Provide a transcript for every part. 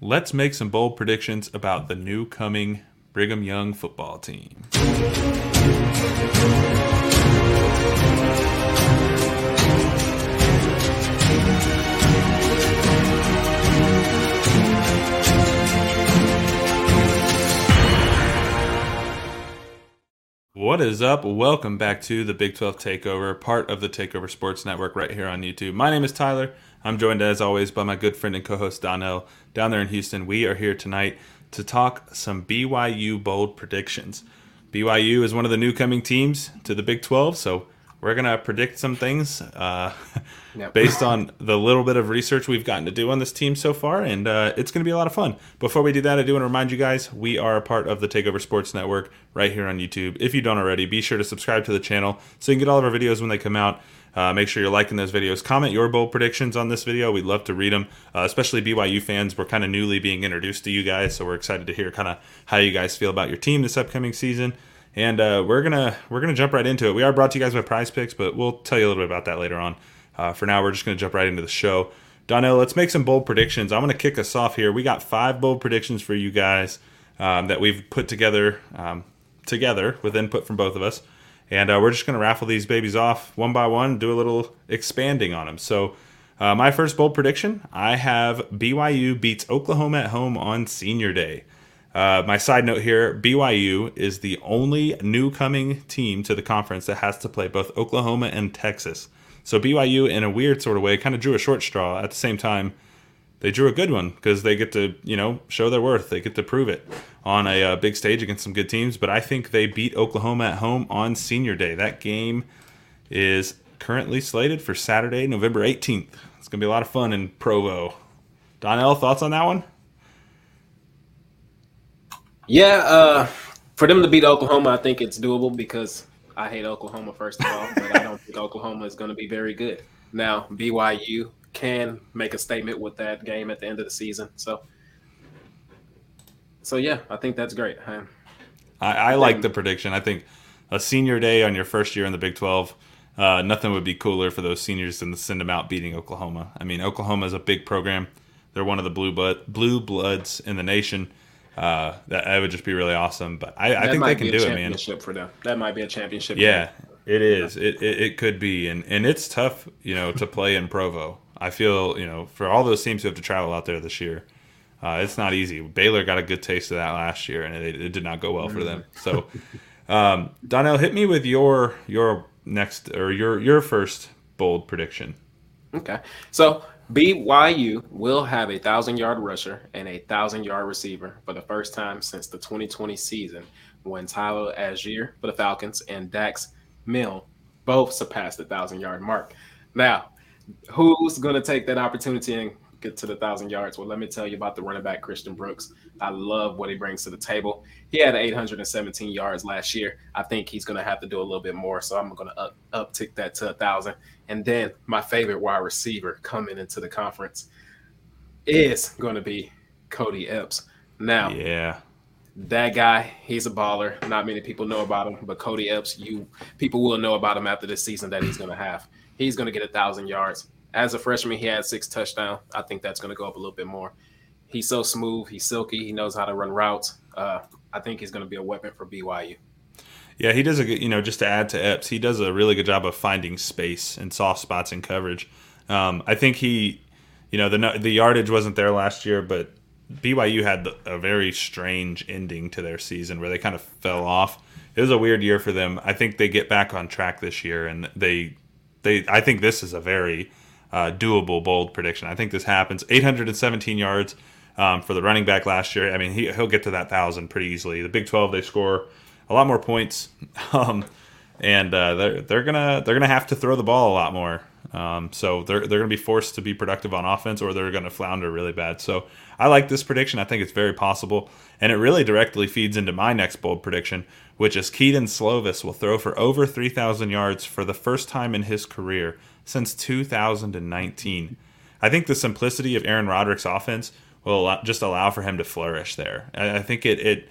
let's make some bold predictions about the new coming Brigham Young football team. What is up? Welcome back to the Big 12 Takeover, part of the Takeover Sports Network right here on YouTube. My name is Tyler. I'm joined as always by my good friend and co-host Donnell down there in Houston. We are here tonight to talk some BYU bold predictions. BYU is one of the new coming teams to the Big 12, so we're going to predict some things uh, yep. based on the little bit of research we've gotten to do on this team so far, and uh, it's going to be a lot of fun. Before we do that, I do want to remind you guys we are a part of the Takeover Sports Network right here on YouTube. If you don't already, be sure to subscribe to the channel so you can get all of our videos when they come out. Uh, make sure you're liking those videos. Comment your bold predictions on this video. We'd love to read them, uh, especially BYU fans. We're kind of newly being introduced to you guys, so we're excited to hear kind of how you guys feel about your team this upcoming season and uh, we're gonna we're gonna jump right into it. We are brought to you guys by PrizePicks, but we'll tell you a little bit about that later on. Uh, for now, we're just gonna jump right into the show. Donnell, let's make some bold predictions. I'm gonna kick us off here. We got five bold predictions for you guys um, that we've put together um, together with input from both of us, and uh, we're just gonna raffle these babies off one by one, do a little expanding on them. So. Uh, my first bold prediction I have BYU beats Oklahoma at home on senior day. Uh, my side note here BYU is the only new coming team to the conference that has to play both Oklahoma and Texas. So BYU, in a weird sort of way, kind of drew a short straw. At the same time, they drew a good one because they get to, you know, show their worth. They get to prove it on a uh, big stage against some good teams. But I think they beat Oklahoma at home on Senior Day. That game is currently slated for Saturday, November 18th. It's going to be a lot of fun in Provo. Donnell, thoughts on that one? Yeah, uh, for them to beat Oklahoma, I think it's doable because I hate Oklahoma first of all, but I don't think Oklahoma is going to be very good. Now BYU can make a statement with that game at the end of the season, so so yeah, I think that's great. I, I, I like the prediction. I think a senior day on your first year in the Big Twelve. Uh, nothing would be cooler for those seniors than to send them out beating Oklahoma. I mean, Oklahoma is a big program. They're one of the blue blood blue bloods in the nation. Uh, that, that, would just be really awesome. But I, I think they can do it, man. For them, that might be a championship. Yeah, it is. Yeah. It, it, it could be, and and it's tough, you know, to play in Provo. I feel, you know, for all those teams who have to travel out there this year, uh, it's not easy. Baylor got a good taste of that last year, and it, it did not go well for them. So, um, Donnell, hit me with your your next or your your first bold prediction. Okay, so BYU will have a thousand yard rusher and a thousand yard receiver for the first time since the 2020 season when Tyler Allgeier for the Falcons and Dax Milne both surpassed the thousand yard mark. Now, who's going to take that opportunity and get to the thousand yards? Well, let me tell you about the running back Christian Brooks. I love what he brings to the table. He had 817 yards last year. I think he's going to have to do a little bit more, so I'm going to up uptick that to a thousand. And then my favorite wide receiver coming into the conference is going to be Cody Epps. Now, yeah, that guy, he's a baller. Not many people know about him, but Cody Epps, you people will know about him after this season that he's going to have. He's going to get a thousand yards. As a freshman, he had six touchdowns. I think that's going to go up a little bit more. He's so smooth. He's silky. He knows how to run routes. Uh, I think he's going to be a weapon for BYU. Yeah, he does a good, you know, just to add to Epps, he does a really good job of finding space and soft spots in coverage. Um, I think he, you know, the the yardage wasn't there last year, but BYU had a very strange ending to their season where they kind of fell off. It was a weird year for them. I think they get back on track this year, and they, they, I think this is a very uh, doable, bold prediction. I think this happens. 817 yards um, for the running back last year. I mean, he, he'll get to that thousand pretty easily. The Big 12, they score a lot more points, um, and uh, they're they're gonna they're gonna have to throw the ball a lot more. Um, so they're they're gonna be forced to be productive on offense, or they're gonna flounder really bad. So I like this prediction. I think it's very possible, and it really directly feeds into my next bold prediction, which is Kedon Slovis will throw for over 3,000 yards for the first time in his career since 2019. I think the simplicity of Aaron Roderick's offense will just allow for him to flourish there. I think it it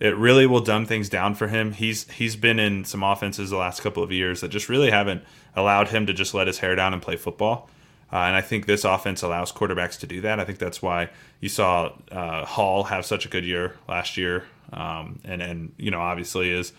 it really will dumb things down for him. He's he's been in some offenses the last couple of years that just really haven't allowed him to just let his hair down and play football. Uh, and I think this offense allows quarterbacks to do that. I think that's why you saw uh, Hall have such a good year last year, um, and and you know obviously is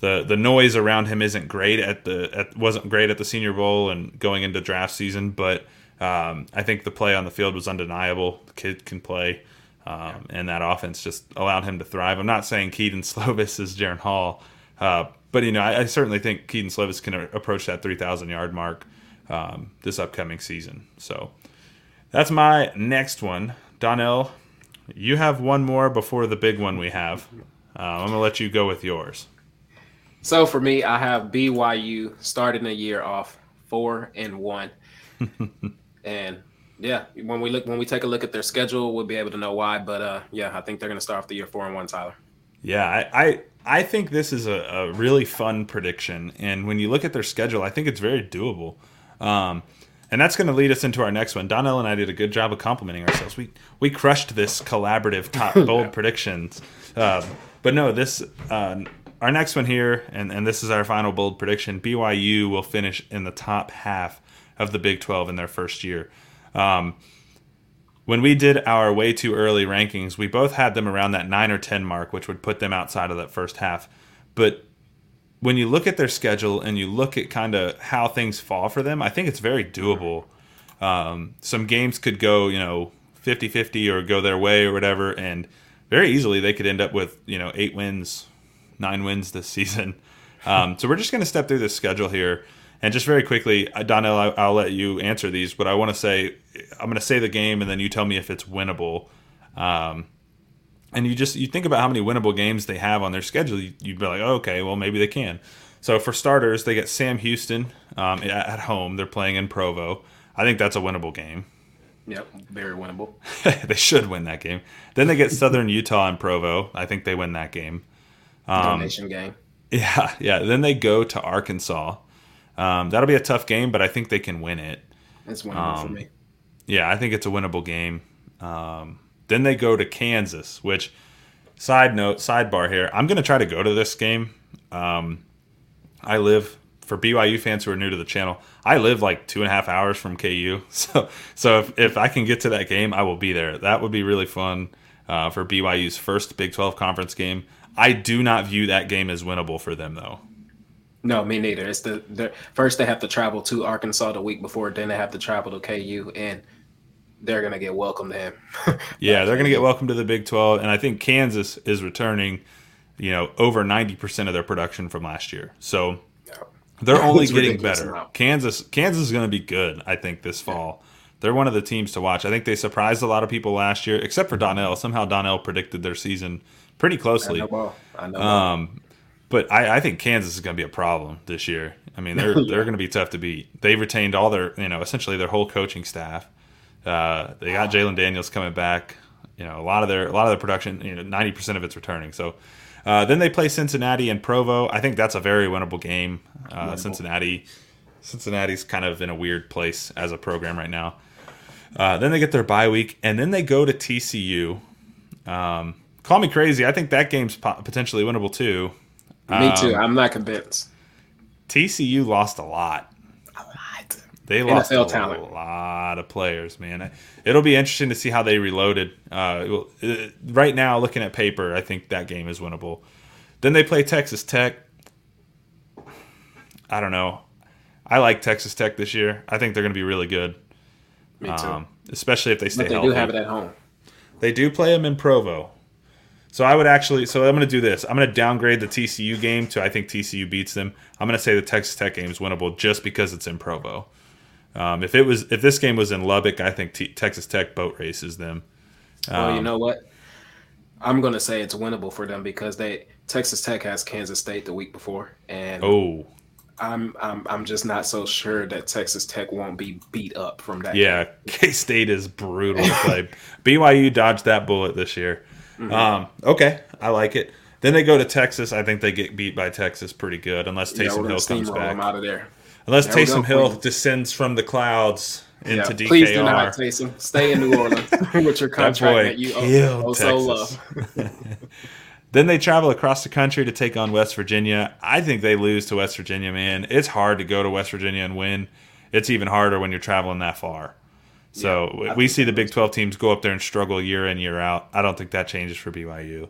the the noise around him isn't great at the at, wasn't great at the Senior Bowl and going into draft season, but um, I think the play on the field was undeniable. The kid can play, um, and that offense just allowed him to thrive. I'm not saying Kedon Slovis is Jaren Hall, uh, but you know I, I, certainly think Kedon Slovis can approach that 3,000 yard mark um, this upcoming season. So that's my next one. Donnell, you have one more before the big one we have. Uh, I'm going to let you go with yours. So for me, I have BYU starting the year off four and one. and yeah, when we look when we take a look at their schedule, we'll be able to know why. But uh, yeah, I think they're going to start off the year four and one. Tyler. Yeah, I, I I think this is a, a really fun prediction, and when you look at their schedule, I think it's very doable. Um, and that's going to lead us into our next one. Donnell and I did a good job of complimenting ourselves. We we crushed this collaborative top bold predictions. Uh, but no, this uh, our next one here, and, and this is our final bold prediction. BYU will finish in the top half of the Big 12 in their first year. Um, when we did our way too early rankings, we both had them around that nine or 10 mark, which would put them outside of that first half. But when you look at their schedule and you look at kind of how things fall for them, I think it's very doable. Um, some games could go, you know, 50 50 or go their way or whatever. And very easily they could end up with, you know, eight wins, nine wins this season. Um, so we're just going to step through this schedule here. And just very quickly, uh, Donnell, I'll, I'll let you answer these, but I want to say, I'm going to say the game and then you tell me if it's winnable. Um, and you just you think about how many winnable games they have on their schedule, you, would be like, oh, okay, well maybe they can. So for starters, they get Sam Houston um, at home. They're playing in Provo. I think that's a winnable game. Yep, very winnable. they should win that game. Then they get Southern Utah and Provo. I think they win that game. Um, Donation game. Yeah, yeah. Then they go to Arkansas. Um, that'll be a tough game, but I think they can win it. It's winnable for um, me. Yeah, I think it's a winnable game. Um, then they go to Kansas, which side note, sidebar here. I'm going to try to go to this game. Um, I live for BYU fans who are new to the channel. I live like two and a half hours from KU, so so if, if I can get to that game, I will be there. That would be really fun uh, for BYU's first Big 12 conference game. I do not view that game as winnable for them though. No, me neither. It's the, first they have to travel to Arkansas the week before, then they have to travel to KU, and they're gonna get welcomed in. yeah, they're gonna get welcome to the Big Twelve, and I think Kansas is returning, you know, over ninety percent of their production from last year. So they're only getting better. Kansas, Kansas is gonna be good. I think this fall. They're one of the teams to watch. I think they surprised a lot of people last year, except for Donnell. Somehow Donnell predicted their season pretty closely. I know I know um, but I, I, think Kansas is going to be a problem this year. I mean, they're yeah. they're going to be tough to beat. They've retained all their, you know, essentially their whole coaching staff. Uh, they got Jalon Daniels coming back. You know, a lot of their a lot of their production, you know, ninety percent of it's returning. So uh, then they play Cincinnati and Provo. I think that's a very winnable game. Uh, winnable. Cincinnati, Cincinnati's kind of in a weird place as a program right now. Uh, then they get their bye week, and then they go to TCU. Um, call me crazy. I think that game's potentially winnable too. Me too. Um, I'm not convinced. TCU lost a lot. A lot. They lost NFL a talent. lot of players, man. It'll be interesting to see how they reloaded. Uh, uh, right now, looking at paper, I think that game is winnable. Then they play Texas Tech. I don't know. I like Texas Tech this year. I think they're going to be really good. Me too. Um, especially if they stay but they healthy. do have it at home. They do play them in Provo. So I would actually. So I'm going to do this. I'm going to downgrade the TCU game to I think TCU beats them. I'm going to say the Texas Tech game is winnable just because it's in Provo. Um, if it was if this game was in Lubbock, I think T- Texas Tech boat races them. Um, well, you um, know what? I'm going to say it's winnable for them because they Texas Tech has Kansas State the week before, and oh, I'm I'm I'm just not so sure that Texas Tech won't be beat up from that. Yeah, K State is brutal play. BYU dodged that bullet this year. Mm-hmm. Um, okay, I like it. Then they go to Texas. I think they get beat by Texas pretty good, unless Taysom yeah, Hill comes back. out of there. Unless there Taysom Hill please. descends from the clouds into yeah, DKR. Please do not, Taysom. Stay in New Orleans with your contract that, that you owe, owe so love. then they travel across the country to take on West Virginia. I think they lose to West Virginia, man. It's hard to go to West Virginia and win. it's even harder when you're traveling that far. So yeah, we see the Big 12 teams go up there and struggle year in year out. I don't think that changes for BYU.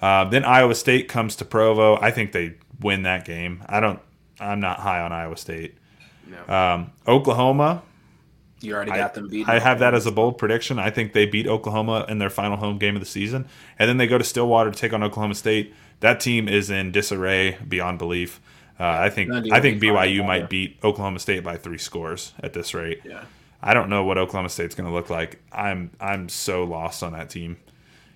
Uh, then Iowa State comes to Provo. I think they win that game. I don't. I'm not high on Iowa State. No. Um, Oklahoma. You already got I, them beat. I have that as a bold prediction. I think they beat Oklahoma in their final home game of the season, and then they go to Stillwater to take on Oklahoma State. That team is in disarray beyond belief. Uh, I think I think BYU might beat Oklahoma State by three scores at this rate. Yeah. I don't know what Oklahoma State's going to look like. I'm I'm so lost on that team.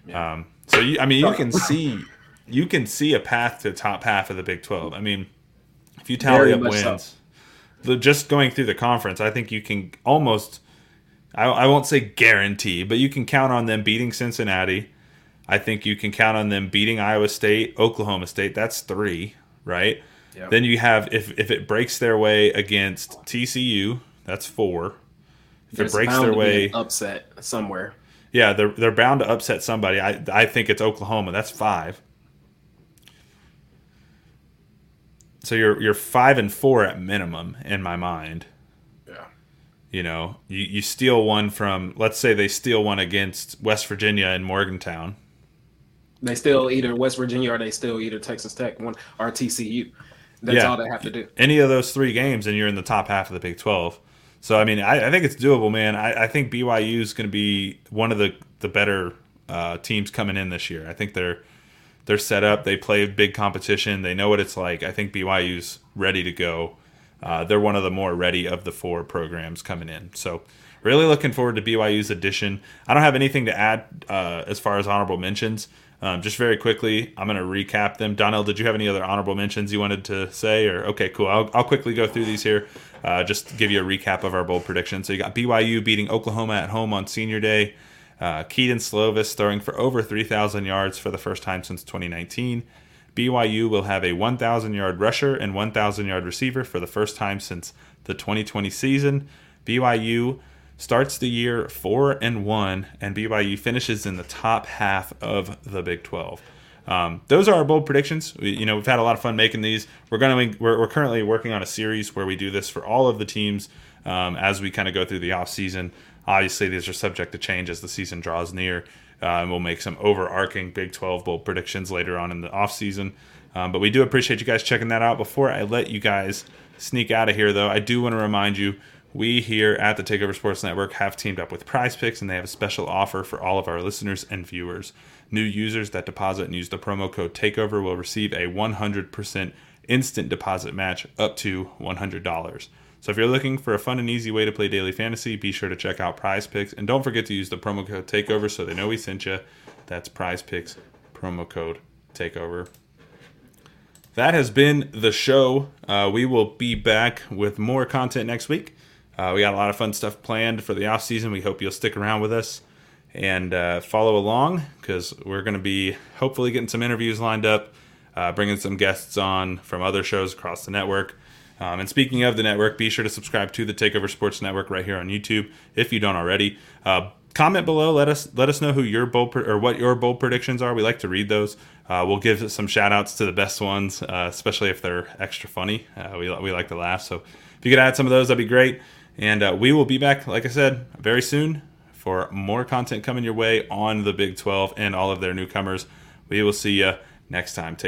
Yeah. Um, so you, I mean, you can see you can see a path to top half of the Big Twelve. I mean, if you tally up wins, so. just going through the conference, I think you can almost. I, I won't say guarantee, but you can count on them beating Cincinnati. I think you can count on them beating Iowa State, Oklahoma State. That's three, right? Yep. Then you have if if it breaks their way against TCU, that's four. If There's it breaks their way, upset somewhere. Yeah, they're they're bound to upset somebody. I I think it's Oklahoma. That's five. So you're you're five and four at minimum in my mind. Yeah. You know, you, you steal one from let's say they steal one against West Virginia and Morgantown. They still either West Virginia or they still either Texas Tech one or TCU. That's yeah. all they have to do. Any of those three games, and you're in the top half of the Big Twelve. So I mean, I, I think it's doable, man. I, I think BYU is going to be one of the the better uh, teams coming in this year. I think they're they're set up. They play big competition. They know what it's like. I think BYU's ready to go. Uh, they're one of the more ready of the four programs coming in. So really looking forward to BYU's addition. I don't have anything to add uh, as far as honorable mentions. Um, just very quickly, I'm going to recap them. Donnell, did you have any other honorable mentions you wanted to say? Or okay, cool. I'll, I'll quickly go through these here. Uh, just give you a recap of our bold predictions. So you got BYU beating Oklahoma at home on Senior Day. Uh, Kedon Slovis throwing for over 3,000 yards for the first time since 2019. BYU will have a 1,000 yard rusher and 1,000 yard receiver for the first time since the 2020 season. BYU starts the year four and one, and BYU finishes in the top half of the Big 12. Um, those are our bold predictions. We, you know, we've had a lot of fun making these. We're going to we're, we're currently working on a series where we do this for all of the teams um, as we kind of go through the off season. Obviously, these are subject to change as the season draws near. Uh, and we'll make some overarching Big 12 bowl predictions later on in the off season. Um, but we do appreciate you guys checking that out. Before I let you guys sneak out of here, though, I do want to remind you we here at the Takeover Sports Network have teamed up with PrizePicks, and they have a special offer for all of our listeners and viewers. New users that deposit and use the promo code TAKEOVER will receive a 100% instant deposit match up to $100. So if you're looking for a fun and easy way to play daily fantasy, be sure to check out PrizePicks and don't forget to use the promo code TAKEOVER so they know we sent you. That's PrizePicks promo code TAKEOVER. That has been the show. Uh, we will be back with more content next week. Uh, we got a lot of fun stuff planned for the off season. We hope you'll stick around with us and uh, follow along because we're going to be hopefully getting some interviews lined up, uh, bringing some guests on from other shows across the network. Um, and speaking of the network, be sure to subscribe to the Takeover Sports Network right here on YouTube if you don't already. Uh, comment below. Let us let us know who your bold pre- or what your bold predictions are. We like to read those. Uh, we'll give some shout outs to the best ones, uh, especially if they're extra funny. We we like to laugh. So if you could add some of those, that'd be great. And uh, we will be back, like I said, very soon for more content coming your way on the Big 12 and all of their newcomers. We will see you next time. Take